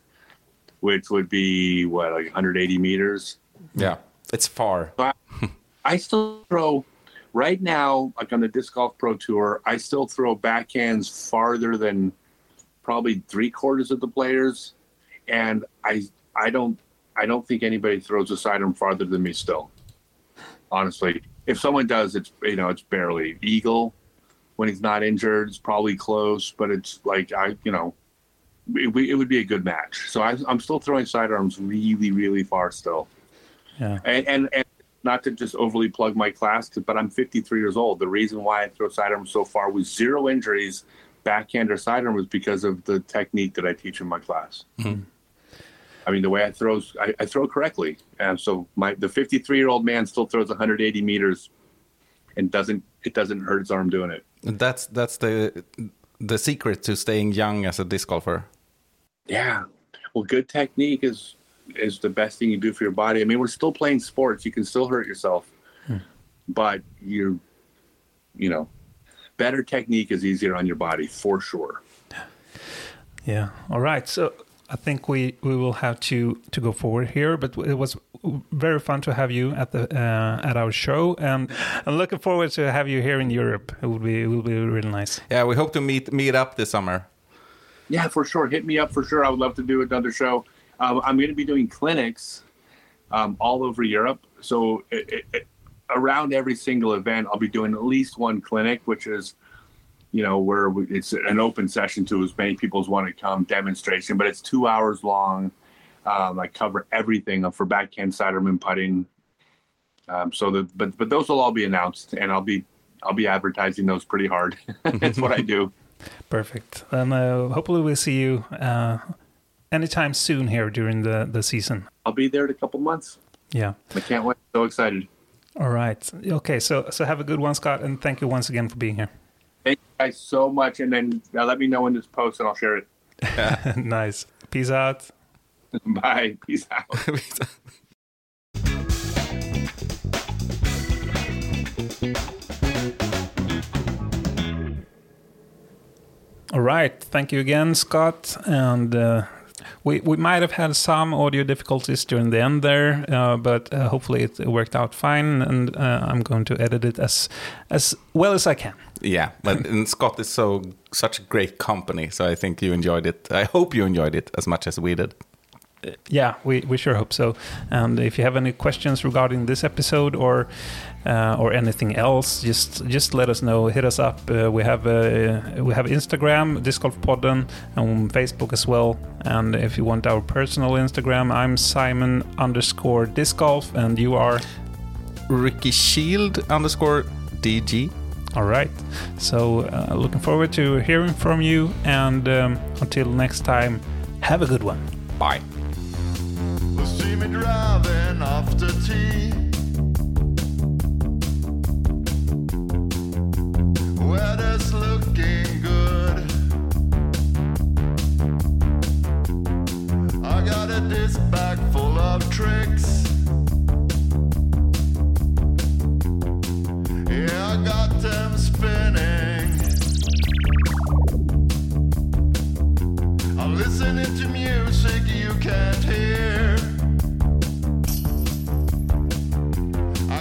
which would be what like 180 meters. Yeah, it's far. I still throw right now, like on the disc golf pro tour. I still throw backhands farther than probably three quarters of the players, and I I don't I don't think anybody throws a sidearm farther than me still. Honestly, if someone does, it's you know it's barely Eagle. When he's not injured, it's probably close, but it's like I you know it, it would be a good match. So I, I'm still throwing sidearms really really far still Yeah. and, and and not to just overly plug my class, but I'm 53 years old. The reason why I throw sidearm so far with zero injuries, backhand or sidearm, was because of the technique that I teach in my class. Mm-hmm. I mean, the way I throw, I, I throw correctly, and so my the 53 year old man still throws 180 meters, and doesn't it doesn't hurt his arm doing it. That's that's the the secret to staying young as a disc golfer. Yeah. Well, good technique is is the best thing you do for your body. I mean, we're still playing sports. You can still hurt yourself, but you're, you know, better technique is easier on your body for sure. Yeah. All right. So I think we, we will have to, to go forward here, but it was very fun to have you at the uh, at our show, and I'm looking forward to have you here in Europe. It would be it would be really nice. Yeah, we hope to meet meet up this summer. Yeah, for sure. Hit me up for sure. I would love to do another show. Um, I'm going to be doing clinics um, all over Europe. So it, it, it, around every single event, I'll be doing at least one clinic, which is, you know, where we, it's an open session to as many people as want to come, demonstration, but it's two hours long. Um, I cover everything for backhand, sidearm, putting. Um, so the but but those will all be announced, and I'll be I'll be advertising those pretty hard. That's what I do. Perfect. And uh, hopefully we'll see you uh, anytime soon here during the the season. I'll be there in a couple months. Yeah. I can't wait. So excited. All right. Okay. So so have a good one, Scott, and thank you once again for being here. Thank you guys so much. And then uh, let me know when this post and I'll share it. nice. Peace out. Bye. Peace out. All right. Thank you again, Scott. And uh, we we might have had some audio difficulties during the end there, uh, but uh, hopefully it worked out fine. And uh, I'm going to edit it as as well as I can. Yeah, but and Scott is so such a great company, so I think you enjoyed it. I hope you enjoyed it as much as we did. Yeah, we, we sure hope so. And if you have any questions regarding this episode or uh, or anything else, just just let us know. Hit us up. Uh, we have uh, we have Instagram, Disc Golf Podden, and Facebook as well. And if you want our personal Instagram, I'm Simon underscore Disc Golf, and you are Ricky Shield underscore DG. all right. So uh, looking forward to hearing from you. And um, until next time, have a good one. Bye. Me driving after tea. Weather's looking good. I got a disc bag full of tricks. Yeah, I got them spinning. I'm listening to music you can't hear.